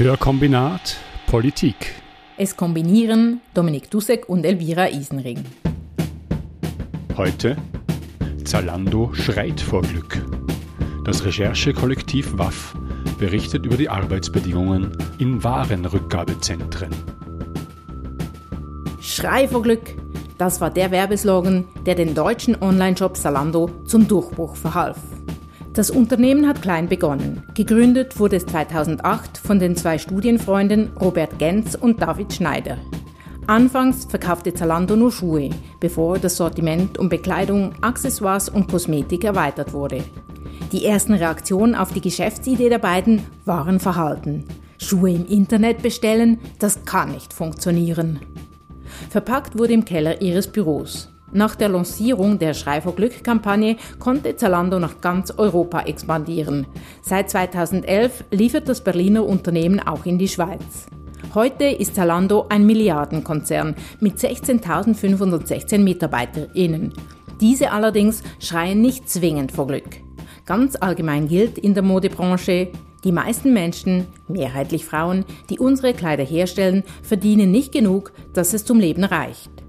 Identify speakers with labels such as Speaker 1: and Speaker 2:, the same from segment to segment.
Speaker 1: Hörkombinat Politik.
Speaker 2: Es kombinieren Dominik Dussek und Elvira Isenring.
Speaker 1: Heute Zalando schreit vor Glück. Das Recherchekollektiv WAF berichtet über die Arbeitsbedingungen in Warenrückgabezentren.
Speaker 2: Schrei vor Glück. Das war der Werbeslogan, der den deutschen Online-Shop Zalando zum Durchbruch verhalf. Das Unternehmen hat klein begonnen. Gegründet wurde es 2008 von den zwei Studienfreunden Robert Genz und David Schneider. Anfangs verkaufte Zalando nur Schuhe, bevor das Sortiment um Bekleidung, Accessoires und Kosmetik erweitert wurde. Die ersten Reaktionen auf die Geschäftsidee der beiden waren verhalten. Schuhe im Internet bestellen, das kann nicht funktionieren. Verpackt wurde im Keller ihres Büros. Nach der Lancierung der Schrei vor Glück-Kampagne konnte Zalando nach ganz Europa expandieren. Seit 2011 liefert das Berliner Unternehmen auch in die Schweiz. Heute ist Zalando ein Milliardenkonzern mit 16.516 MitarbeiterInnen. Diese allerdings schreien nicht zwingend vor Glück. Ganz allgemein gilt in der Modebranche, die meisten Menschen, mehrheitlich Frauen, die unsere Kleider herstellen, verdienen nicht genug, dass es zum Leben reicht.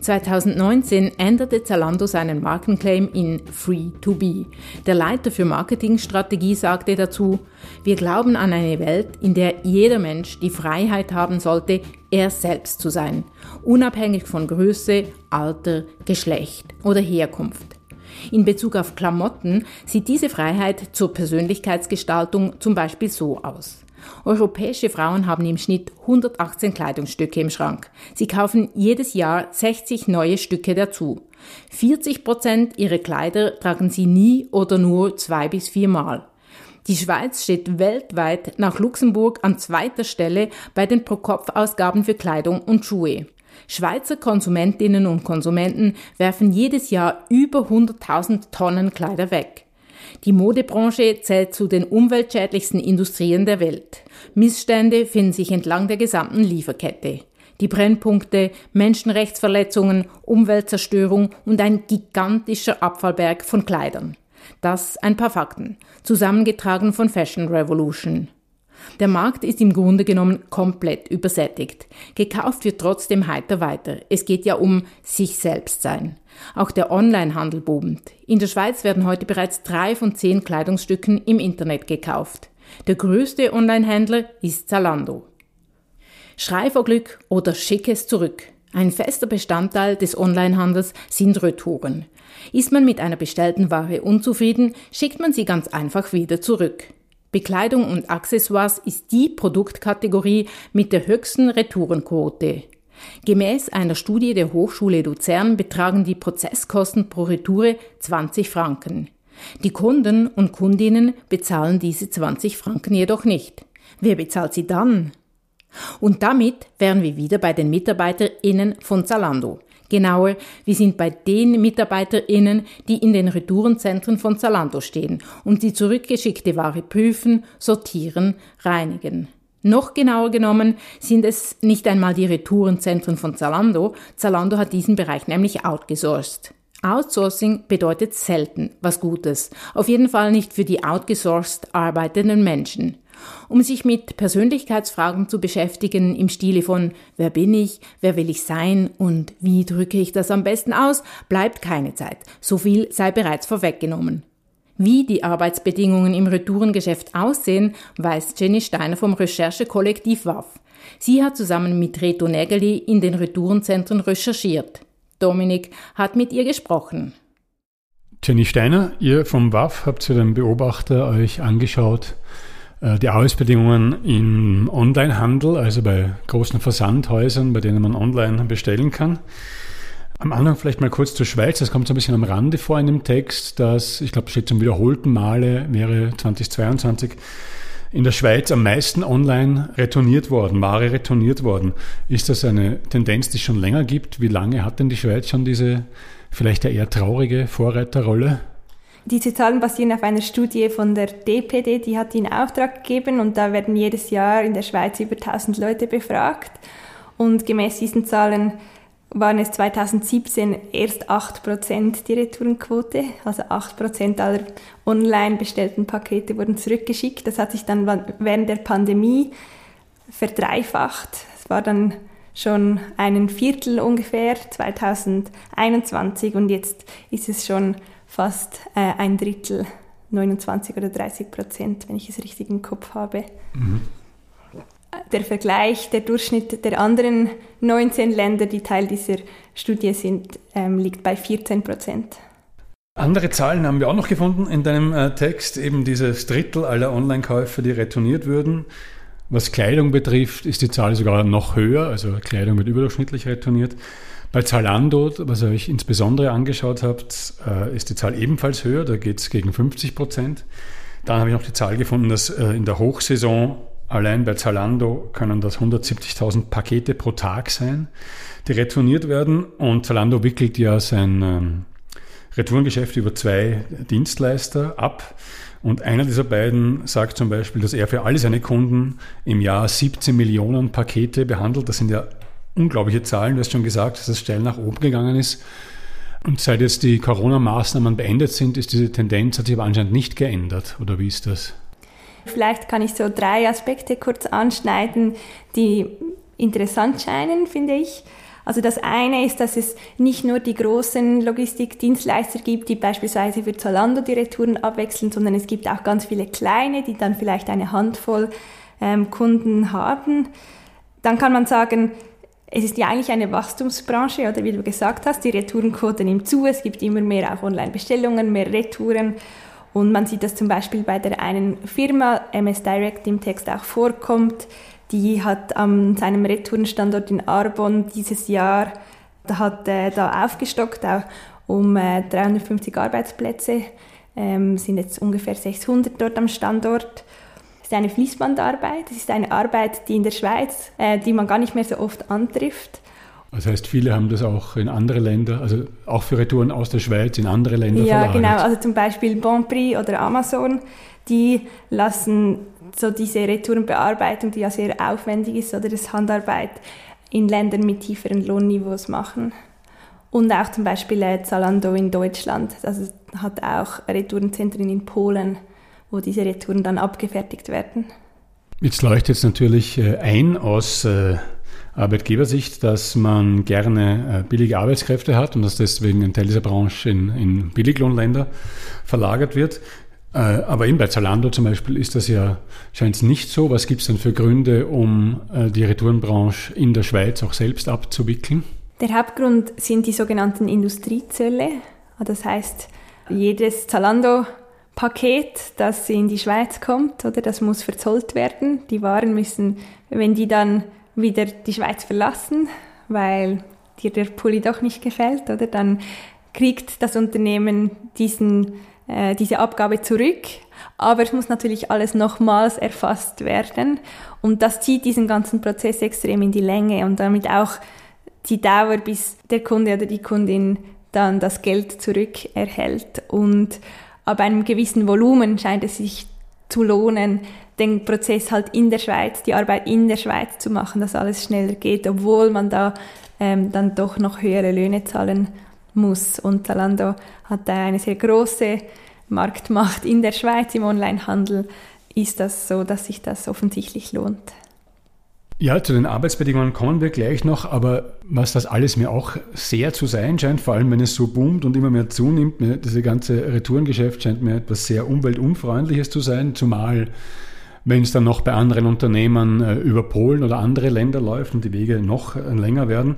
Speaker 2: 2019 änderte Zalando seinen Markenclaim in Free to Be. Der Leiter für Marketingstrategie sagte dazu, wir glauben an eine Welt, in der jeder Mensch die Freiheit haben sollte, er selbst zu sein, unabhängig von Größe, Alter, Geschlecht oder Herkunft. In Bezug auf Klamotten sieht diese Freiheit zur Persönlichkeitsgestaltung zum Beispiel so aus. Europäische Frauen haben im Schnitt 118 Kleidungsstücke im Schrank. Sie kaufen jedes Jahr 60 neue Stücke dazu. 40 Prozent ihrer Kleider tragen sie nie oder nur zwei bis viermal. Die Schweiz steht weltweit nach Luxemburg an zweiter Stelle bei den Pro-Kopf-Ausgaben für Kleidung und Schuhe. Schweizer Konsumentinnen und Konsumenten werfen jedes Jahr über 100.000 Tonnen Kleider weg. Die Modebranche zählt zu den umweltschädlichsten Industrien der Welt. Missstände finden sich entlang der gesamten Lieferkette. Die Brennpunkte, Menschenrechtsverletzungen, Umweltzerstörung und ein gigantischer Abfallberg von Kleidern. Das ein paar Fakten, zusammengetragen von Fashion Revolution. Der Markt ist im Grunde genommen komplett übersättigt. Gekauft wird trotzdem heiter weiter. Es geht ja um sich selbst sein. Auch der Onlinehandel boomt. In der Schweiz werden heute bereits drei von zehn Kleidungsstücken im Internet gekauft. Der größte Onlinehändler ist Zalando. Schrei vor Glück oder Schickes zurück. Ein fester Bestandteil des Onlinehandels sind Retouren. Ist man mit einer bestellten Ware unzufrieden, schickt man sie ganz einfach wieder zurück. Bekleidung und Accessoires ist die Produktkategorie mit der höchsten Retourenquote. Gemäß einer Studie der Hochschule Luzern betragen die Prozesskosten pro Retoure 20 Franken. Die Kunden und Kundinnen bezahlen diese 20 Franken jedoch nicht. Wer bezahlt sie dann? Und damit wären wir wieder bei den MitarbeiterInnen von Zalando. Genauer, wir sind bei den MitarbeiterInnen, die in den Retourenzentren von Zalando stehen und die zurückgeschickte Ware prüfen, sortieren, reinigen. Noch genauer genommen sind es nicht einmal die Retourenzentren von Zalando. Zalando hat diesen Bereich nämlich outgesourced. Outsourcing bedeutet selten was Gutes. Auf jeden Fall nicht für die outgesourced arbeitenden Menschen. Um sich mit Persönlichkeitsfragen zu beschäftigen im Stile von Wer bin ich, wer will ich sein und wie drücke ich das am besten aus, bleibt keine Zeit. So viel sei bereits vorweggenommen. Wie die Arbeitsbedingungen im Retourengeschäft aussehen, weiß Jenny Steiner vom Recherchekollektiv WAF. Sie hat zusammen mit Reto Nägeli in den Retourenzentren recherchiert. Dominik hat mit ihr gesprochen.
Speaker 1: Jenny Steiner, ihr vom WAF habt zu dem Beobachter euch angeschaut, äh, die Arbeitsbedingungen im Onlinehandel, also bei großen Versandhäusern, bei denen man online bestellen kann. Am Anfang vielleicht mal kurz zur Schweiz. Das kommt so ein bisschen am Rande vor in dem Text, dass, ich glaube, steht zum wiederholten Male, wäre 2022 in der Schweiz am meisten online retourniert worden, Ware retourniert worden. Ist das eine Tendenz, die es schon länger gibt? Wie lange hat denn die Schweiz schon diese vielleicht eher traurige Vorreiterrolle?
Speaker 3: Diese Zahlen basieren auf einer Studie von der DPD, die hat die in Auftrag gegeben und da werden jedes Jahr in der Schweiz über 1000 Leute befragt. Und gemäß diesen Zahlen waren es 2017 erst 8% die Retourenquote. Also 8% aller online bestellten Pakete wurden zurückgeschickt. Das hat sich dann während der Pandemie verdreifacht. Es war dann schon ein Viertel ungefähr 2021 und jetzt ist es schon fast äh, ein Drittel, 29 oder 30 Prozent, wenn ich es richtig im Kopf habe. Mhm. Der Vergleich, der Durchschnitt der anderen 19 Länder, die Teil dieser Studie sind, ähm, liegt bei 14 Prozent.
Speaker 1: Andere Zahlen haben wir auch noch gefunden in deinem äh, Text, eben dieses Drittel aller Online-Käufe, die retourniert würden. Was Kleidung betrifft, ist die Zahl sogar noch höher, also Kleidung wird überdurchschnittlich retourniert. Bei Zalando, was ihr euch insbesondere angeschaut habt, äh, ist die Zahl ebenfalls höher, da geht es gegen 50 Prozent. Dann habe ich noch die Zahl gefunden, dass äh, in der Hochsaison allein bei Zalando können das 170.000 Pakete pro Tag sein, die retourniert werden. Und Zalando wickelt ja sein ähm, Retourengeschäft über zwei Dienstleister ab. Und einer dieser beiden sagt zum Beispiel, dass er für alle seine Kunden im Jahr 17 Millionen Pakete behandelt. Das sind ja unglaubliche Zahlen. Du hast schon gesagt, dass das steil nach oben gegangen ist. Und seit jetzt die Corona-Maßnahmen beendet sind, ist diese Tendenz, hat sich aber anscheinend nicht geändert. Oder wie ist das?
Speaker 3: Vielleicht kann ich so drei Aspekte kurz anschneiden, die interessant scheinen, finde ich. Also das eine ist, dass es nicht nur die großen Logistikdienstleister gibt, die beispielsweise für Zalando die Retouren abwechseln, sondern es gibt auch ganz viele kleine, die dann vielleicht eine Handvoll ähm, Kunden haben. Dann kann man sagen, es ist ja eigentlich eine Wachstumsbranche, oder wie du gesagt hast, die Retourenquote nimmt zu, es gibt immer mehr auch Online-Bestellungen, mehr Retouren. Und man sieht das zum Beispiel bei der einen Firma, MS Direct, die im Text auch vorkommt, die hat an seinem Retourenstandort in Arbon dieses Jahr, hat äh, da aufgestockt auch um äh, 350 Arbeitsplätze, ähm, sind jetzt ungefähr 600 dort am Standort. Das ist eine Fließbandarbeit, das ist eine Arbeit, die in der Schweiz, äh, die man gar nicht mehr so oft antrifft.
Speaker 1: Das heißt, viele haben das auch in andere Länder, also auch für Retouren aus der Schweiz in andere Länder
Speaker 3: ja, verlagert. Ja, genau, also zum Beispiel Bonprix oder Amazon, die lassen so diese Retourenbearbeitung, die ja sehr aufwendig ist, oder das Handarbeit in Ländern mit tieferen Lohnniveaus machen. Und auch zum Beispiel äh, Zalando in Deutschland, also hat auch Retourenzentren in Polen, wo diese Retouren dann abgefertigt werden.
Speaker 1: Jetzt leuchtet es natürlich äh, ein aus äh, Arbeitgebersicht, dass man gerne billige Arbeitskräfte hat und dass deswegen ein Teil dieser Branche in, in Billiglohnländer verlagert wird. Äh, aber eben bei Zalando zum Beispiel ist das ja, scheint es nicht so. Was gibt es denn für Gründe, um äh, die Retourenbranche in der Schweiz auch selbst abzuwickeln?
Speaker 3: Der Hauptgrund sind die sogenannten Industriezölle. Das heißt, jedes Zalando-Paket, das in die Schweiz kommt, oder das muss verzollt werden. Die Waren müssen, wenn die dann wieder die Schweiz verlassen, weil dir der Pulli doch nicht gefällt, oder? Dann kriegt das Unternehmen diesen äh, diese Abgabe zurück, aber es muss natürlich alles nochmals erfasst werden. Und das zieht diesen ganzen Prozess extrem in die Länge und damit auch die Dauer, bis der Kunde oder die Kundin dann das Geld zurück erhält. Und ab einem gewissen Volumen scheint es sich zu lohnen, den Prozess halt in der Schweiz, die Arbeit in der Schweiz zu machen, dass alles schneller geht, obwohl man da ähm, dann doch noch höhere Löhne zahlen muss. Und Zalando hat eine sehr große Marktmacht in der Schweiz im Onlinehandel. Ist das so, dass sich das offensichtlich lohnt?
Speaker 1: Ja, zu den Arbeitsbedingungen kommen wir gleich noch, aber was das alles mir auch sehr zu sein scheint, vor allem wenn es so boomt und immer mehr zunimmt, mir, diese ganze Retourengeschäft scheint mir etwas sehr umweltunfreundliches zu sein, zumal wenn es dann noch bei anderen Unternehmen äh, über Polen oder andere Länder läuft und die Wege noch äh, länger werden.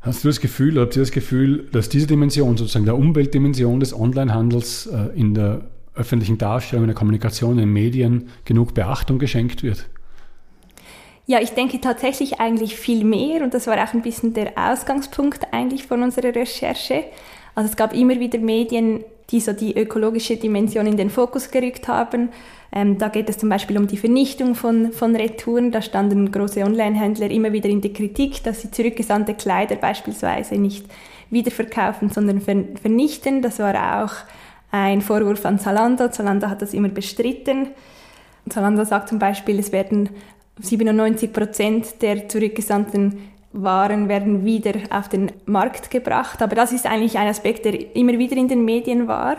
Speaker 1: Hast du das Gefühl, habt ihr das Gefühl, dass diese Dimension, sozusagen der Umweltdimension des Onlinehandels äh, in der öffentlichen Darstellung, in der Kommunikation, in den Medien genug Beachtung geschenkt wird?
Speaker 3: Ja, ich denke tatsächlich eigentlich viel mehr und das war auch ein bisschen der Ausgangspunkt eigentlich von unserer Recherche. Also es gab immer wieder Medien, die so die ökologische Dimension in den Fokus gerückt haben. Ähm, da geht es zum Beispiel um die Vernichtung von, von Retouren. Da standen große Online-Händler immer wieder in der Kritik, dass sie zurückgesandte Kleider beispielsweise nicht wiederverkaufen, sondern vernichten. Das war auch ein Vorwurf an Zalando. Zalando hat das immer bestritten. Zalando sagt zum Beispiel, es werden 97 Prozent der zurückgesandten waren, werden wieder auf den Markt gebracht. Aber das ist eigentlich ein Aspekt, der immer wieder in den Medien war.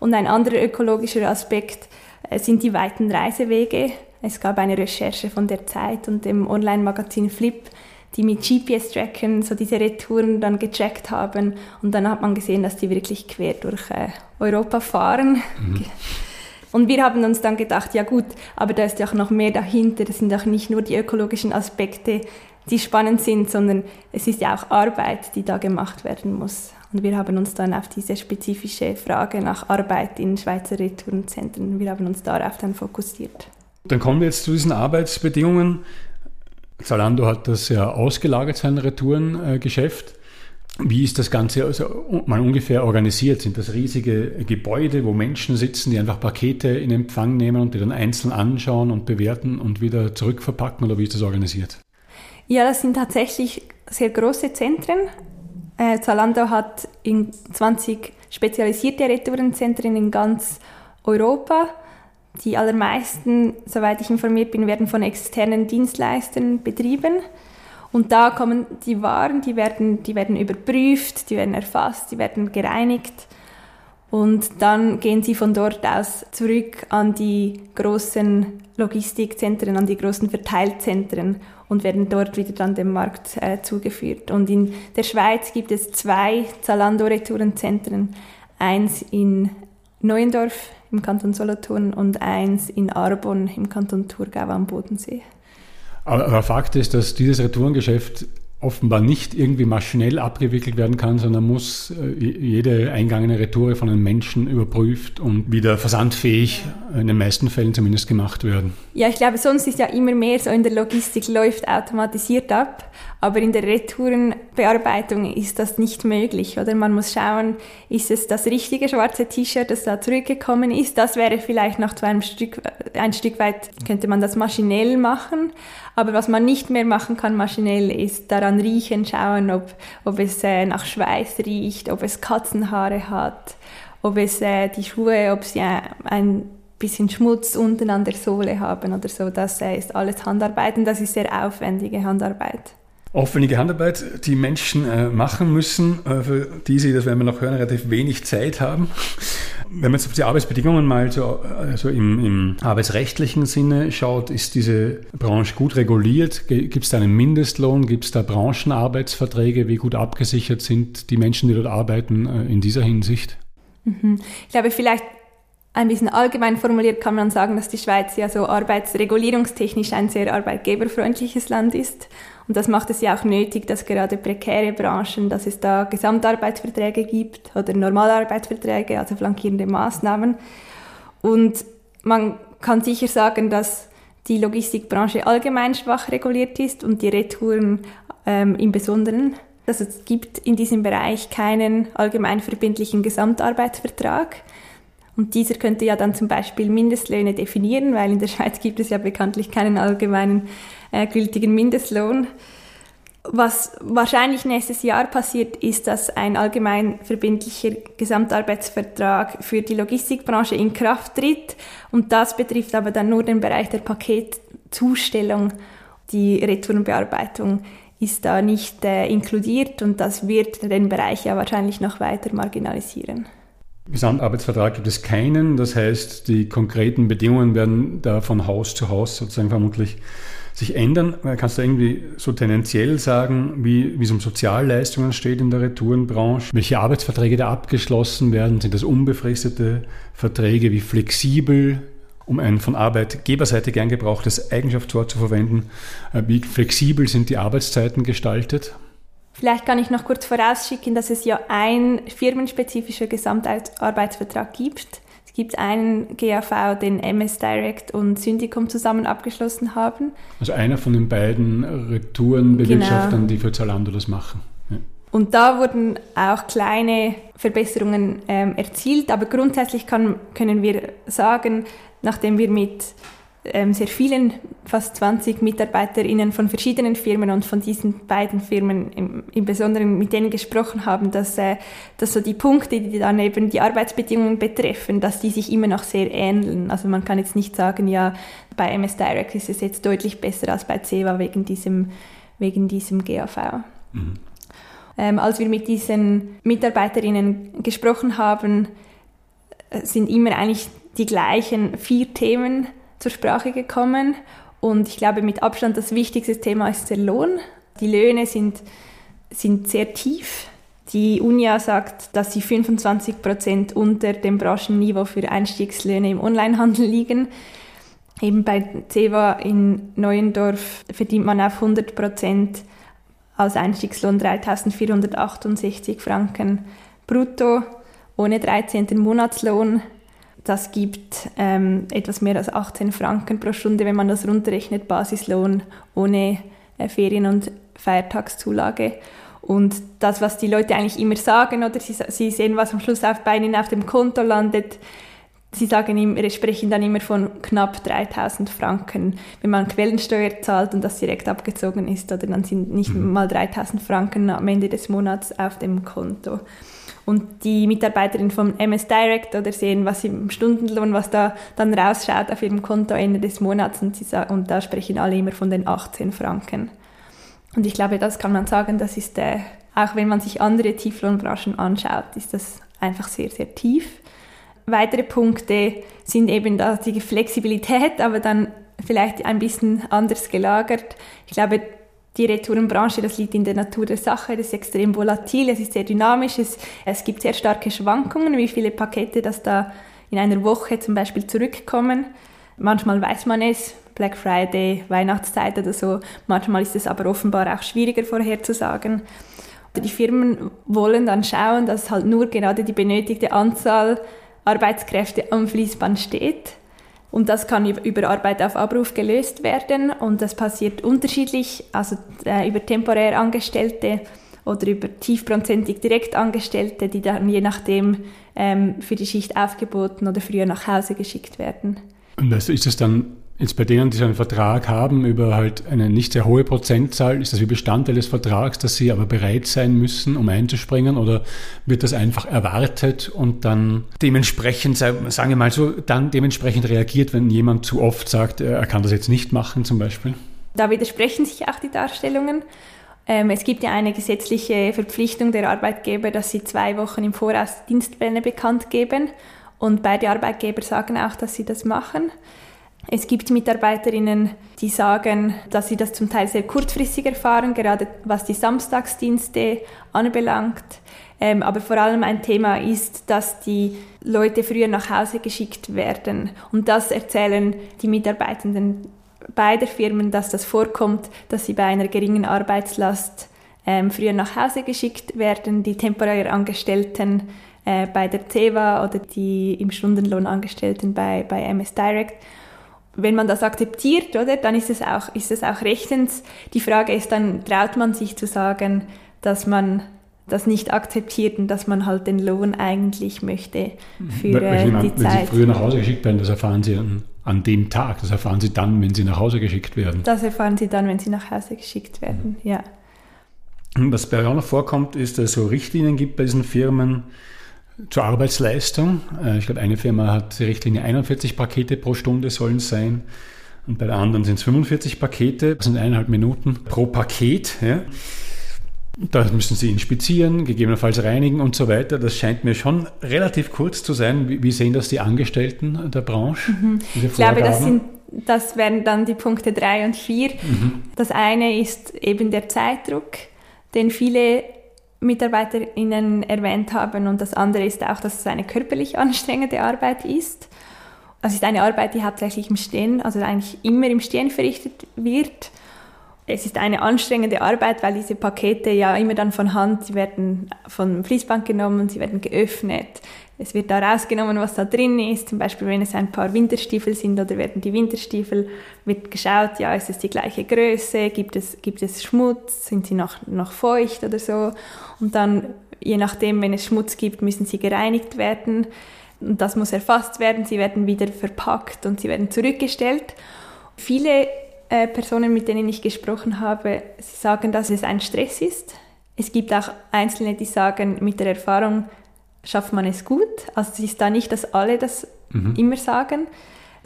Speaker 3: Und ein anderer ökologischer Aspekt äh, sind die weiten Reisewege Es gab eine Recherche von der Zeit und dem Online-Magazin Flip, die mit GPS-Trackern so diese Retouren dann gecheckt haben. Und dann hat man gesehen, dass die wirklich quer durch äh, Europa fahren. Mhm. Und wir haben uns dann gedacht, ja gut, aber da ist ja auch noch mehr dahinter. Das sind auch nicht nur die ökologischen Aspekte, die spannend sind, sondern es ist ja auch Arbeit, die da gemacht werden muss. Und wir haben uns dann auf diese spezifische Frage nach Arbeit in Schweizer Retourenzentren, wir haben uns darauf dann fokussiert.
Speaker 1: Dann kommen wir jetzt zu diesen Arbeitsbedingungen. Zalando hat das ja ausgelagert, sein Retourengeschäft. Wie ist das Ganze also mal ungefähr organisiert? Sind das riesige Gebäude, wo Menschen sitzen, die einfach Pakete in Empfang nehmen und die dann einzeln anschauen und bewerten und wieder zurückverpacken oder wie ist das organisiert?
Speaker 3: Ja, das sind tatsächlich sehr große Zentren. Äh, Zalando hat in 20 spezialisierte Retourenzentren in ganz Europa. Die allermeisten, soweit ich informiert bin, werden von externen Dienstleistern betrieben. Und da kommen die Waren, die werden, die werden überprüft, die werden erfasst, die werden gereinigt. Und dann gehen sie von dort aus zurück an die großen Logistikzentren, an die großen Verteilzentren und werden dort wieder dann dem Markt äh, zugeführt. Und in der Schweiz gibt es zwei Zalando-Retourenzentren. Eins in Neuendorf im Kanton Solothurn und eins in Arbon im Kanton Thurgau am Bodensee.
Speaker 1: Aber, aber Fakt ist, dass dieses Retourengeschäft offenbar nicht irgendwie maschinell abgewickelt werden kann, sondern muss äh, jede eingangene Retoure von einem Menschen überprüft und wieder versandfähig, in den meisten Fällen zumindest gemacht werden.
Speaker 3: Ja, ich glaube, sonst ist ja immer mehr so in der Logistik läuft automatisiert ab, aber in der Retourenbearbeitung ist das nicht möglich, oder? Man muss schauen, ist es das richtige schwarze T-Shirt, das da zurückgekommen ist? Das wäre vielleicht noch zu einem Stück, ein Stück weit, könnte man das maschinell machen, aber was man nicht mehr machen kann maschinell, ist daran riechen, schauen, ob, ob es äh, nach Schweiß riecht, ob es Katzenhaare hat, ob es äh, die Schuhe, ob sie äh, ein bisschen Schmutz unten an der Sohle haben oder so. Das äh, ist alles Handarbeit und das ist sehr aufwendige Handarbeit
Speaker 1: aufwendige Handarbeit, die Menschen äh, machen müssen, äh, für die sie, das werden wir noch hören, relativ wenig Zeit haben. Wenn man jetzt auf die Arbeitsbedingungen mal so also im, im arbeitsrechtlichen Sinne schaut, ist diese Branche gut reguliert? Gibt es da einen Mindestlohn? Gibt es da Branchenarbeitsverträge? Wie gut abgesichert sind die Menschen, die dort arbeiten, äh, in dieser Hinsicht?
Speaker 3: Mhm. Ich glaube, vielleicht ein bisschen allgemein formuliert kann man sagen, dass die Schweiz ja so arbeitsregulierungstechnisch ein sehr arbeitgeberfreundliches Land ist. Und das macht es ja auch nötig, dass gerade prekäre Branchen, dass es da Gesamtarbeitsverträge gibt oder Normalarbeitsverträge, also flankierende Maßnahmen. Und man kann sicher sagen, dass die Logistikbranche allgemein schwach reguliert ist und die Retouren ähm, im Besonderen. Also es gibt in diesem Bereich keinen allgemein verbindlichen Gesamtarbeitsvertrag. Und dieser könnte ja dann zum Beispiel Mindestlöhne definieren, weil in der Schweiz gibt es ja bekanntlich keinen allgemeinen äh, gültigen Mindestlohn. Was wahrscheinlich nächstes Jahr passiert, ist, dass ein allgemein verbindlicher Gesamtarbeitsvertrag für die Logistikbranche in Kraft tritt. Und das betrifft aber dann nur den Bereich der Paketzustellung. Die Retourenbearbeitung ist da nicht äh, inkludiert und das wird den Bereich ja wahrscheinlich noch weiter marginalisieren.
Speaker 1: Gesamtarbeitsvertrag gibt es keinen. Das heißt, die konkreten Bedingungen werden da von Haus zu Haus sozusagen vermutlich sich ändern. Kannst du irgendwie so tendenziell sagen, wie, wie es um Sozialleistungen steht in der Retourenbranche? Welche Arbeitsverträge da abgeschlossen werden? Sind das unbefristete Verträge? Wie flexibel, um ein von Arbeitgeberseite gern gebrauchtes Eigenschaftswort zu verwenden, äh, wie flexibel sind die Arbeitszeiten gestaltet?
Speaker 3: Vielleicht kann ich noch kurz vorausschicken, dass es ja ein firmenspezifischer Gesamtarbeitsvertrag gibt. Es gibt einen GAV, den MS Direct und Syndicom zusammen abgeschlossen haben.
Speaker 1: Also einer von den beiden Retourenbewirtschaftern, genau. die für Zalando das machen.
Speaker 3: Ja. Und da wurden auch kleine Verbesserungen ähm, erzielt, aber grundsätzlich kann, können wir sagen, nachdem wir mit sehr vielen, fast 20 MitarbeiterInnen von verschiedenen Firmen und von diesen beiden Firmen im, im Besonderen mit denen gesprochen haben, dass, äh, dass so die Punkte, die dann eben die Arbeitsbedingungen betreffen, dass die sich immer noch sehr ähneln. Also man kann jetzt nicht sagen, ja, bei MS Direct ist es jetzt deutlich besser als bei CEVA wegen diesem, wegen diesem GAV. Mhm. Ähm, als wir mit diesen MitarbeiterInnen gesprochen haben, äh, sind immer eigentlich die gleichen vier Themen zur Sprache gekommen. Und ich glaube, mit Abstand das wichtigste Thema ist der Lohn. Die Löhne sind, sind sehr tief. Die UNIA sagt, dass sie 25 Prozent unter dem Branchenniveau für Einstiegslöhne im Onlinehandel liegen. Eben bei CEWA in Neuendorf verdient man auf 100 Prozent als Einstiegslohn 3.468 Franken brutto ohne 13. Monatslohn. Das gibt ähm, etwas mehr als 18 Franken pro Stunde, wenn man das runterrechnet, Basislohn ohne äh, Ferien- und Feiertagszulage. Und das, was die Leute eigentlich immer sagen, oder sie, sie sehen, was am Schluss auf, bei ihnen auf dem Konto landet, Sie sagen immer, sprechen dann immer von knapp 3000 Franken. Wenn man Quellensteuer zahlt und das direkt abgezogen ist, oder dann sind nicht mhm. mal 3000 Franken am Ende des Monats auf dem Konto. Und die Mitarbeiterin vom MS Direct oder sehen, was im Stundenlohn, was da dann rausschaut auf ihrem Konto Ende des Monats und, sie und da sprechen alle immer von den 18 Franken. Und ich glaube, das kann man sagen, das ist, äh, auch wenn man sich andere Tieflohnbranchen anschaut, ist das einfach sehr, sehr tief. Weitere Punkte sind eben da die Flexibilität, aber dann vielleicht ein bisschen anders gelagert. Ich glaube, die Retourenbranche, das liegt in der Natur der Sache, das ist extrem volatil, es ist sehr dynamisch, es, es gibt sehr starke Schwankungen, wie viele Pakete das da in einer Woche zum Beispiel zurückkommen. Manchmal weiß man es, Black Friday, Weihnachtszeit oder so, manchmal ist es aber offenbar auch schwieriger vorherzusagen. Die Firmen wollen dann schauen, dass halt nur gerade die benötigte Anzahl Arbeitskräfte am Fließband steht. Und das kann über Arbeit auf Abruf gelöst werden und das passiert unterschiedlich, also äh, über temporär Angestellte oder über tiefprozentig Direktangestellte, die dann je nachdem ähm, für die Schicht aufgeboten oder früher nach Hause geschickt werden.
Speaker 1: Und ist es dann Jetzt bei denen, die so einen Vertrag haben über halt eine nicht sehr hohe Prozentzahl, ist das wie Bestandteil des Vertrags, dass sie aber bereit sein müssen, um einzuspringen oder wird das einfach erwartet und dann dementsprechend, sagen wir mal so, dann dementsprechend reagiert, wenn jemand zu oft sagt, er kann das jetzt nicht machen zum Beispiel?
Speaker 3: Da widersprechen sich auch die Darstellungen. Ähm, es gibt ja eine gesetzliche Verpflichtung der Arbeitgeber, dass sie zwei Wochen im Voraus Dienstpläne bekannt geben und beide Arbeitgeber sagen auch, dass sie das machen. Es gibt Mitarbeiterinnen, die sagen, dass sie das zum Teil sehr kurzfristig erfahren, gerade was die Samstagsdienste anbelangt. Ähm, aber vor allem ein Thema ist, dass die Leute früher nach Hause geschickt werden. Und das erzählen die Mitarbeitenden beider Firmen, dass das vorkommt, dass sie bei einer geringen Arbeitslast ähm, früher nach Hause geschickt werden. Die temporär Angestellten äh, bei der CEWA oder die im Stundenlohn Angestellten bei, bei MS Direct wenn man das akzeptiert, oder, dann ist es auch, ist es auch rechtens. Die Frage ist dann, traut man sich zu sagen, dass man das nicht akzeptiert und dass man halt den Lohn eigentlich möchte für
Speaker 1: äh, meine, die Zeit. Wenn Sie früher nach Hause geschickt werden, das erfahren Sie an, an, dem Tag, das erfahren Sie dann, wenn Sie nach Hause geschickt werden.
Speaker 3: Das erfahren Sie dann, wenn Sie nach Hause geschickt werden, mhm. ja.
Speaker 1: Was bei auch noch vorkommt, ist, dass es so Richtlinien gibt bei diesen Firmen, zur Arbeitsleistung. Äh, ich glaube, eine Firma hat die Richtlinie 41 Pakete pro Stunde sollen sein. Und bei der anderen sind es 45 Pakete, das sind eineinhalb Minuten pro Paket. Ja. Da müssen Sie inspizieren, gegebenenfalls reinigen und so weiter. Das scheint mir schon relativ kurz zu sein. Wie, sehen das die Angestellten der Branche?
Speaker 3: Mhm. Ich glaube, das, sind, das wären dann die Punkte drei und vier. Mhm. Das eine ist eben der Zeitdruck, den viele MitarbeiterInnen erwähnt haben. Und das andere ist auch, dass es eine körperlich anstrengende Arbeit ist. Es ist eine Arbeit, die hauptsächlich im Stehen, also eigentlich immer im Stehen verrichtet wird. Es ist eine anstrengende Arbeit, weil diese Pakete ja immer dann von Hand, sie werden vom Fließband genommen, sie werden geöffnet. Es wird da rausgenommen, was da drin ist. Zum Beispiel, wenn es ein paar Winterstiefel sind oder werden die Winterstiefel, wird geschaut, ja, ist es die gleiche Größe, gibt es, gibt es Schmutz, sind sie noch, noch feucht oder so. Und dann, je nachdem, wenn es Schmutz gibt, müssen sie gereinigt werden. Und das muss erfasst werden, sie werden wieder verpackt und sie werden zurückgestellt. Viele äh, Personen, mit denen ich gesprochen habe, sie sagen, dass es ein Stress ist. Es gibt auch Einzelne, die sagen, mit der Erfahrung schafft man es gut. Also es ist da nicht, dass alle das mhm. immer sagen.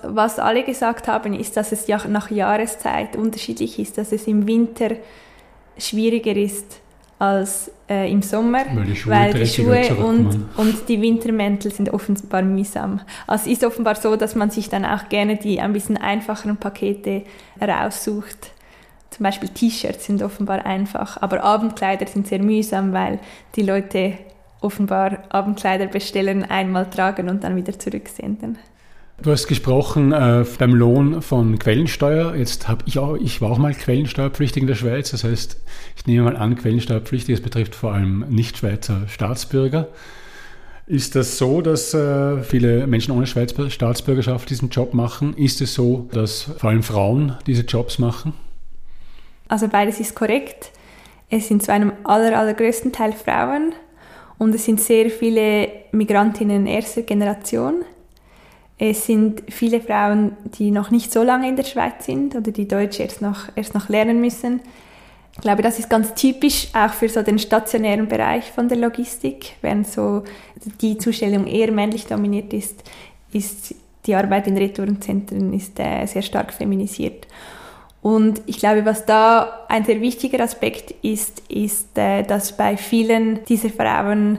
Speaker 3: Was alle gesagt haben, ist, dass es ja nach Jahreszeit unterschiedlich ist, dass es im Winter schwieriger ist als äh, im Sommer,
Speaker 1: weil die Schuhe,
Speaker 3: weil die Schuhe und, und die Wintermäntel sind offenbar mühsam. Also es ist offenbar so, dass man sich dann auch gerne die ein bisschen einfacheren Pakete raussucht. Zum Beispiel T-Shirts sind offenbar einfach, aber Abendkleider sind sehr mühsam, weil die Leute offenbar Abendkleider bestellen, einmal tragen und dann wieder zurücksenden.
Speaker 1: Du hast gesprochen äh, beim Lohn von Quellensteuer. Jetzt habe ich auch, ich war auch mal Quellensteuerpflichtig in der Schweiz. Das heißt, ich nehme mal an, Quellensteuerpflichtig, das betrifft vor allem Nicht-Schweizer Staatsbürger. Ist das so, dass äh, viele Menschen ohne Schweizer Staatsbürgerschaft diesen Job machen? Ist es so, dass vor allem Frauen diese Jobs machen?
Speaker 3: Also beides ist korrekt. Es sind zu einem aller, allergrößten Teil Frauen und es sind sehr viele Migrantinnen erster Generation. Es sind viele Frauen, die noch nicht so lange in der Schweiz sind oder die Deutsch erst noch, erst noch lernen müssen. Ich glaube, das ist ganz typisch auch für so den stationären Bereich von der Logistik. Während so die Zustellung eher männlich dominiert ist, ist die Arbeit in Retourenzentren ist, äh, sehr stark feminisiert. Und ich glaube, was da ein sehr wichtiger Aspekt ist, ist, äh, dass bei vielen dieser Frauen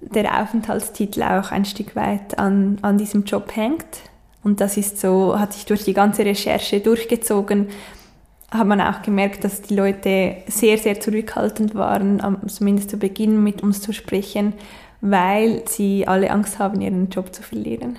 Speaker 3: der Aufenthaltstitel auch ein Stück weit an, an diesem Job hängt. Und das ist so, hat sich durch die ganze Recherche durchgezogen, hat man auch gemerkt, dass die Leute sehr, sehr zurückhaltend waren, zumindest zu Beginn mit uns zu sprechen, weil sie alle Angst haben, ihren Job zu verlieren.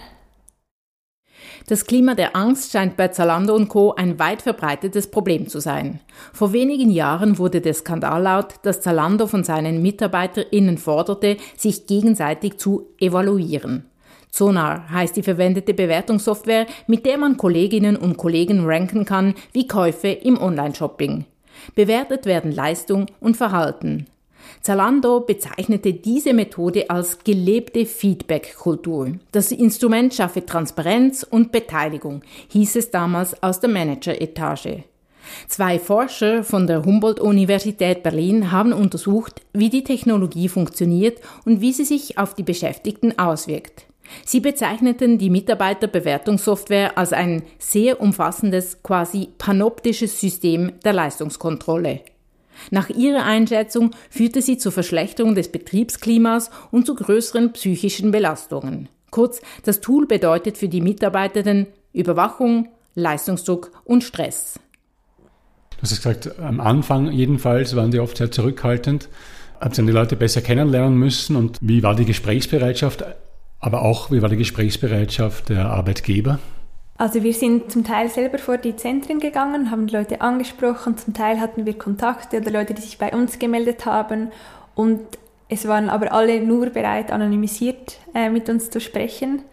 Speaker 2: Das Klima der Angst scheint bei Zalando und Co. ein weit verbreitetes Problem zu sein. Vor wenigen Jahren wurde der Skandal laut, dass Zalando von seinen MitarbeiterInnen forderte, sich gegenseitig zu evaluieren. Sonar heißt die verwendete Bewertungssoftware, mit der man Kolleginnen und Kollegen ranken kann wie Käufe im Onlineshopping. Bewertet werden Leistung und Verhalten. Zalando bezeichnete diese Methode als gelebte Feedback-Kultur. Das Instrument schaffe Transparenz und Beteiligung, hieß es damals aus der Manager-Etage. Zwei Forscher von der Humboldt-Universität Berlin haben untersucht, wie die Technologie funktioniert und wie sie sich auf die Beschäftigten auswirkt. Sie bezeichneten die Mitarbeiterbewertungssoftware als ein sehr umfassendes, quasi panoptisches System der Leistungskontrolle. Nach ihrer Einschätzung führte sie zur Verschlechterung des Betriebsklimas und zu größeren psychischen Belastungen. Kurz, das Tool bedeutet für die Mitarbeitenden Überwachung, Leistungsdruck und Stress.
Speaker 1: Du hast gesagt, am Anfang jedenfalls waren sie oft sehr zurückhaltend. Habt ihr die Leute besser kennenlernen müssen und wie war die Gesprächsbereitschaft, aber auch wie war die Gesprächsbereitschaft der Arbeitgeber?
Speaker 3: Also wir sind zum Teil selber vor die Zentren gegangen, haben Leute angesprochen, zum Teil hatten wir Kontakte oder Leute, die sich bei uns gemeldet haben. Und es waren aber alle nur bereit, anonymisiert äh, mit uns zu sprechen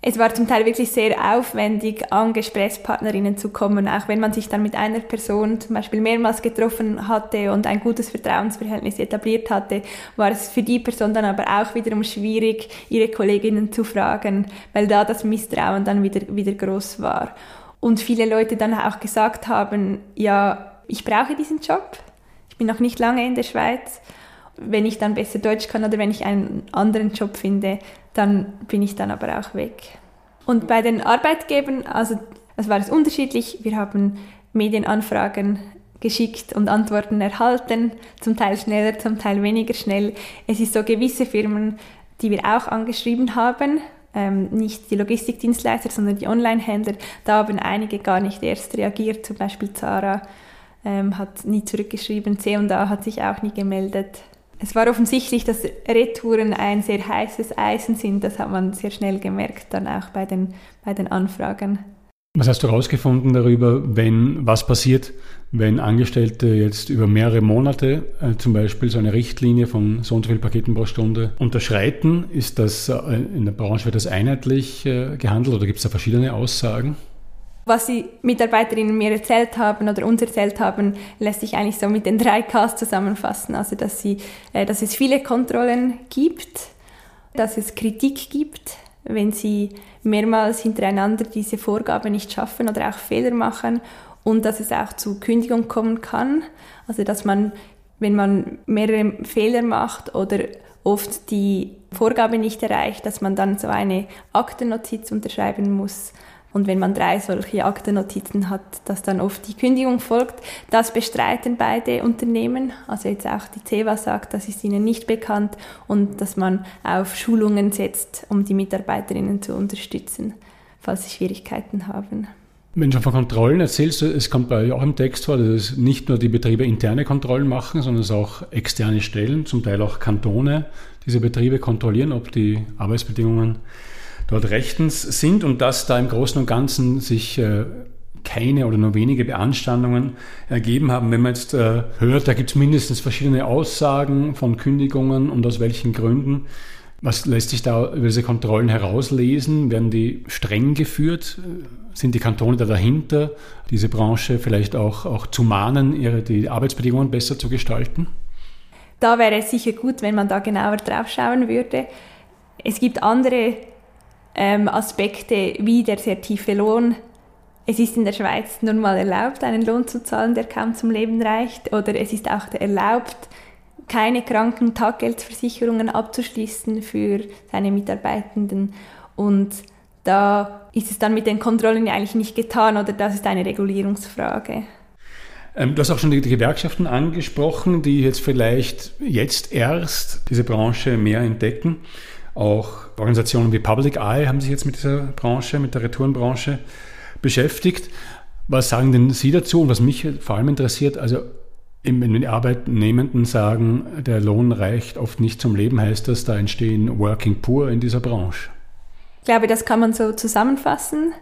Speaker 3: es war zum Teil wirklich sehr aufwendig, an Gesprächspartnerinnen zu kommen, auch wenn man sich dann mit einer Person zum Beispiel mehrmals getroffen hatte und ein gutes Vertrauensverhältnis etabliert hatte, war es für die Person dann aber auch wiederum schwierig, ihre Kolleginnen zu fragen, weil da das Misstrauen dann wieder, wieder groß war. Und viele Leute dann auch gesagt haben, ja, ich brauche diesen Job, ich bin noch nicht lange in der Schweiz, wenn ich dann besser Deutsch kann oder wenn ich einen anderen Job finde, dann bin ich dann aber auch weg. Und bei den Arbeitgebern, also es war es unterschiedlich. Wir haben Medienanfragen geschickt und Antworten erhalten, zum Teil schneller, zum Teil weniger schnell. Es ist so gewisse Firmen, die wir auch angeschrieben haben, ähm, nicht die Logistikdienstleister, sondern die Online-Händler, da haben einige gar nicht erst reagiert, zum Beispiel Zara ähm, hat nie zurückgeschrieben, C&A hat sich auch nie gemeldet. Es war offensichtlich, dass Retouren ein sehr heißes Eisen sind. Das hat man sehr schnell gemerkt, dann auch bei den, bei den Anfragen.
Speaker 1: Was hast du herausgefunden darüber, wenn was passiert, wenn Angestellte jetzt über mehrere Monate äh, zum Beispiel so eine Richtlinie von so und so viel Paketen pro Stunde unterschreiten? Ist das äh, in der Branche wird das einheitlich äh, gehandelt oder gibt es da verschiedene Aussagen?
Speaker 3: Was die Mitarbeiterinnen mir erzählt haben oder uns erzählt haben, lässt sich eigentlich so mit den drei Ks zusammenfassen. Also, dass, sie, äh, dass es viele Kontrollen gibt, dass es Kritik gibt, wenn sie mehrmals hintereinander diese Vorgabe nicht schaffen oder auch Fehler machen und dass es auch zu Kündigung kommen kann. Also, dass man, wenn man mehrere Fehler macht oder oft die Vorgabe nicht erreicht, dass man dann so eine Aktennotiz unterschreiben muss und wenn man drei solche Aktennotizen hat, dass dann oft die Kündigung folgt. Das bestreiten beide Unternehmen. Also jetzt auch die CEWA sagt, das ist ihnen nicht bekannt und dass man auf Schulungen setzt, um die Mitarbeiterinnen zu unterstützen, falls sie Schwierigkeiten haben.
Speaker 1: Wenn du von Kontrollen erzählst, es kommt bei euch auch im Text vor, dass nicht nur die Betriebe interne Kontrollen machen, sondern es auch externe Stellen, zum Teil auch Kantone, diese Betriebe kontrollieren, ob die Arbeitsbedingungen dort rechtens sind und dass da im Großen und Ganzen sich äh, keine oder nur wenige Beanstandungen ergeben haben. Wenn man jetzt äh, hört, da gibt es mindestens verschiedene Aussagen von Kündigungen und aus welchen Gründen. Was lässt sich da über diese Kontrollen herauslesen? Werden die streng geführt? Sind die Kantone da dahinter, diese Branche vielleicht auch, auch zu mahnen, ihre, die Arbeitsbedingungen besser zu gestalten?
Speaker 3: Da wäre es sicher gut, wenn man da genauer drauf schauen würde. Es gibt andere ähm, Aspekte wie der sehr tiefe Lohn. Es ist in der Schweiz nun mal erlaubt, einen Lohn zu zahlen, der kaum zum Leben reicht. Oder es ist auch erlaubt, keine Krankentaggeldversicherungen abzuschließen für seine Mitarbeitenden. Und da ist es dann mit den Kontrollen eigentlich nicht getan oder das ist eine Regulierungsfrage.
Speaker 1: Ähm, du hast auch schon die, Gewerkschaften angesprochen, die jetzt vielleicht jetzt erst diese Branche mehr entdecken. Auch Organisationen wie Public Eye haben sich jetzt mit dieser Branche, mit der Retourenbranche beschäftigt. Was sagen denn Sie dazu und was mich vor allem interessiert, also wenn die Arbeitnehmenden sagen, der Lohn reicht oft nicht zum Leben, heißt das, da entstehen Working Poor in dieser Branche?
Speaker 3: Ich glaube, das kann man so zusammenfassen.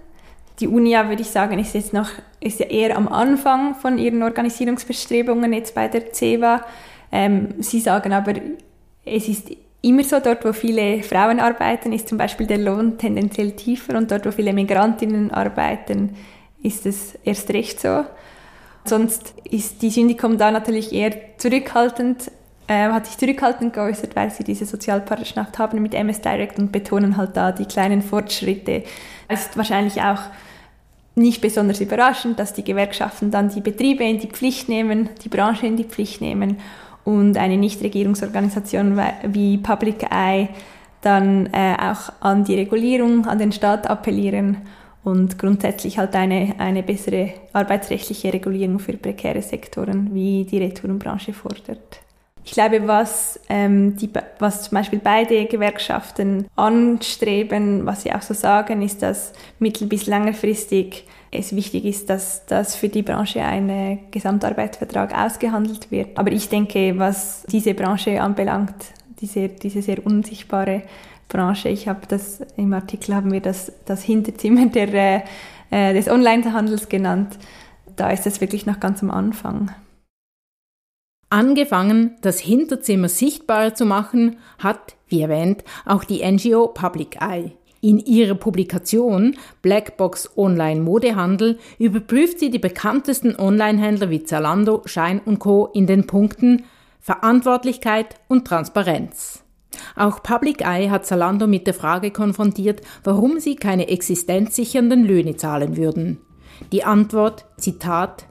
Speaker 3: Die UNIA, würde ich sagen, ist jetzt noch ist ja eher am Anfang von ihren Organisierungsbestrebungen jetzt bei der CEWA. Ähm, sie sagen aber, es ist immer so, dort wo viele Frauen arbeiten, ist zum Beispiel der Lohn tendenziell tiefer und dort wo viele Migrantinnen arbeiten, ist es erst recht so. Sonst ist die Syndikum da natürlich eher zurückhaltend, äh, hat sich zurückhaltend geäußert, weil sie diese Sozialpartnerschaft haben mit MS Direct und betonen halt da die kleinen Fortschritte. Es ist wahrscheinlich auch nicht besonders überraschend, dass die Gewerkschaften dann die Betriebe in die Pflicht nehmen, die Branche in die Pflicht nehmen und eine Nichtregierungsorganisation wie Public Eye dann äh, auch an die Regulierung, an den Staat appellieren und grundsätzlich halt eine, eine bessere arbeitsrechtliche Regulierung für prekäre Sektoren wie die Retourenbranche fordert. Ich glaube, was, ähm, die, was zum Beispiel beide Gewerkschaften anstreben, was sie auch so sagen, ist, dass mittel- bis längerfristig es wichtig ist, dass, dass für die Branche ein Gesamtarbeitsvertrag ausgehandelt wird. Aber ich denke, was diese Branche anbelangt, diese, diese sehr unsichtbare Branche. Ich habe das im Artikel haben wir das, das Hinterzimmer der, äh, des Onlinehandels genannt. Da ist es wirklich noch ganz am Anfang.
Speaker 2: Angefangen, das Hinterzimmer sichtbarer zu machen, hat, wie erwähnt, auch die NGO Public Eye. In ihrer Publikation Blackbox Online Modehandel überprüft sie die bekanntesten Onlinehändler wie Zalando, Schein und Co. in den Punkten Verantwortlichkeit und Transparenz. Auch Public Eye hat Zalando mit der Frage konfrontiert, warum sie keine existenzsichernden Löhne zahlen würden. Die Antwort, Zitat,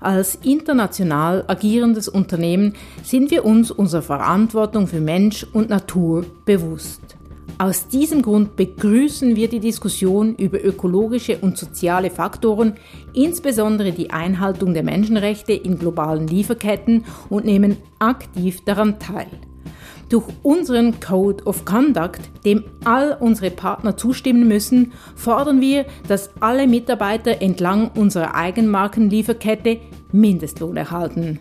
Speaker 2: als international agierendes Unternehmen sind wir uns unserer Verantwortung für Mensch und Natur bewusst. Aus diesem Grund begrüßen wir die Diskussion über ökologische und soziale Faktoren, insbesondere die Einhaltung der Menschenrechte in globalen Lieferketten und nehmen aktiv daran teil. Durch unseren Code of Conduct, dem all unsere Partner zustimmen müssen, fordern wir, dass alle Mitarbeiter entlang unserer Eigenmarkenlieferkette Mindestlohn erhalten.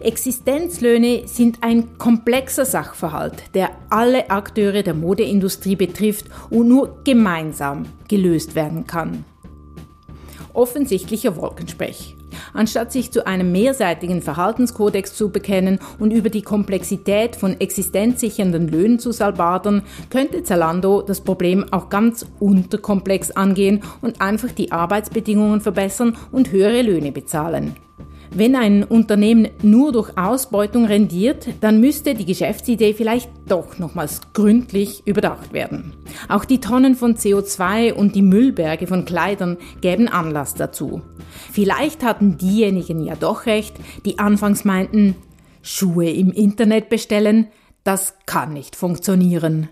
Speaker 2: Existenzlöhne sind ein komplexer Sachverhalt, der alle Akteure der Modeindustrie betrifft und nur gemeinsam gelöst werden kann. Offensichtlicher Wolkensprech. Anstatt sich zu einem mehrseitigen Verhaltenskodex zu bekennen und über die Komplexität von existenzsichernden Löhnen zu salbadern, könnte Zalando das Problem auch ganz unterkomplex angehen und einfach die Arbeitsbedingungen verbessern und höhere Löhne bezahlen. Wenn ein Unternehmen nur durch Ausbeutung rendiert, dann müsste die Geschäftsidee vielleicht doch nochmals gründlich überdacht werden. Auch die Tonnen von CO2 und die Müllberge von Kleidern gäben Anlass dazu. Vielleicht hatten diejenigen ja doch recht, die anfangs meinten, Schuhe im Internet bestellen, das kann nicht funktionieren.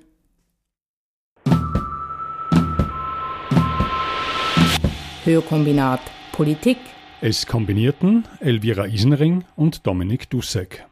Speaker 2: Hörkombinat Politik.
Speaker 1: Es kombinierten Elvira Isenring und Dominik Dussek.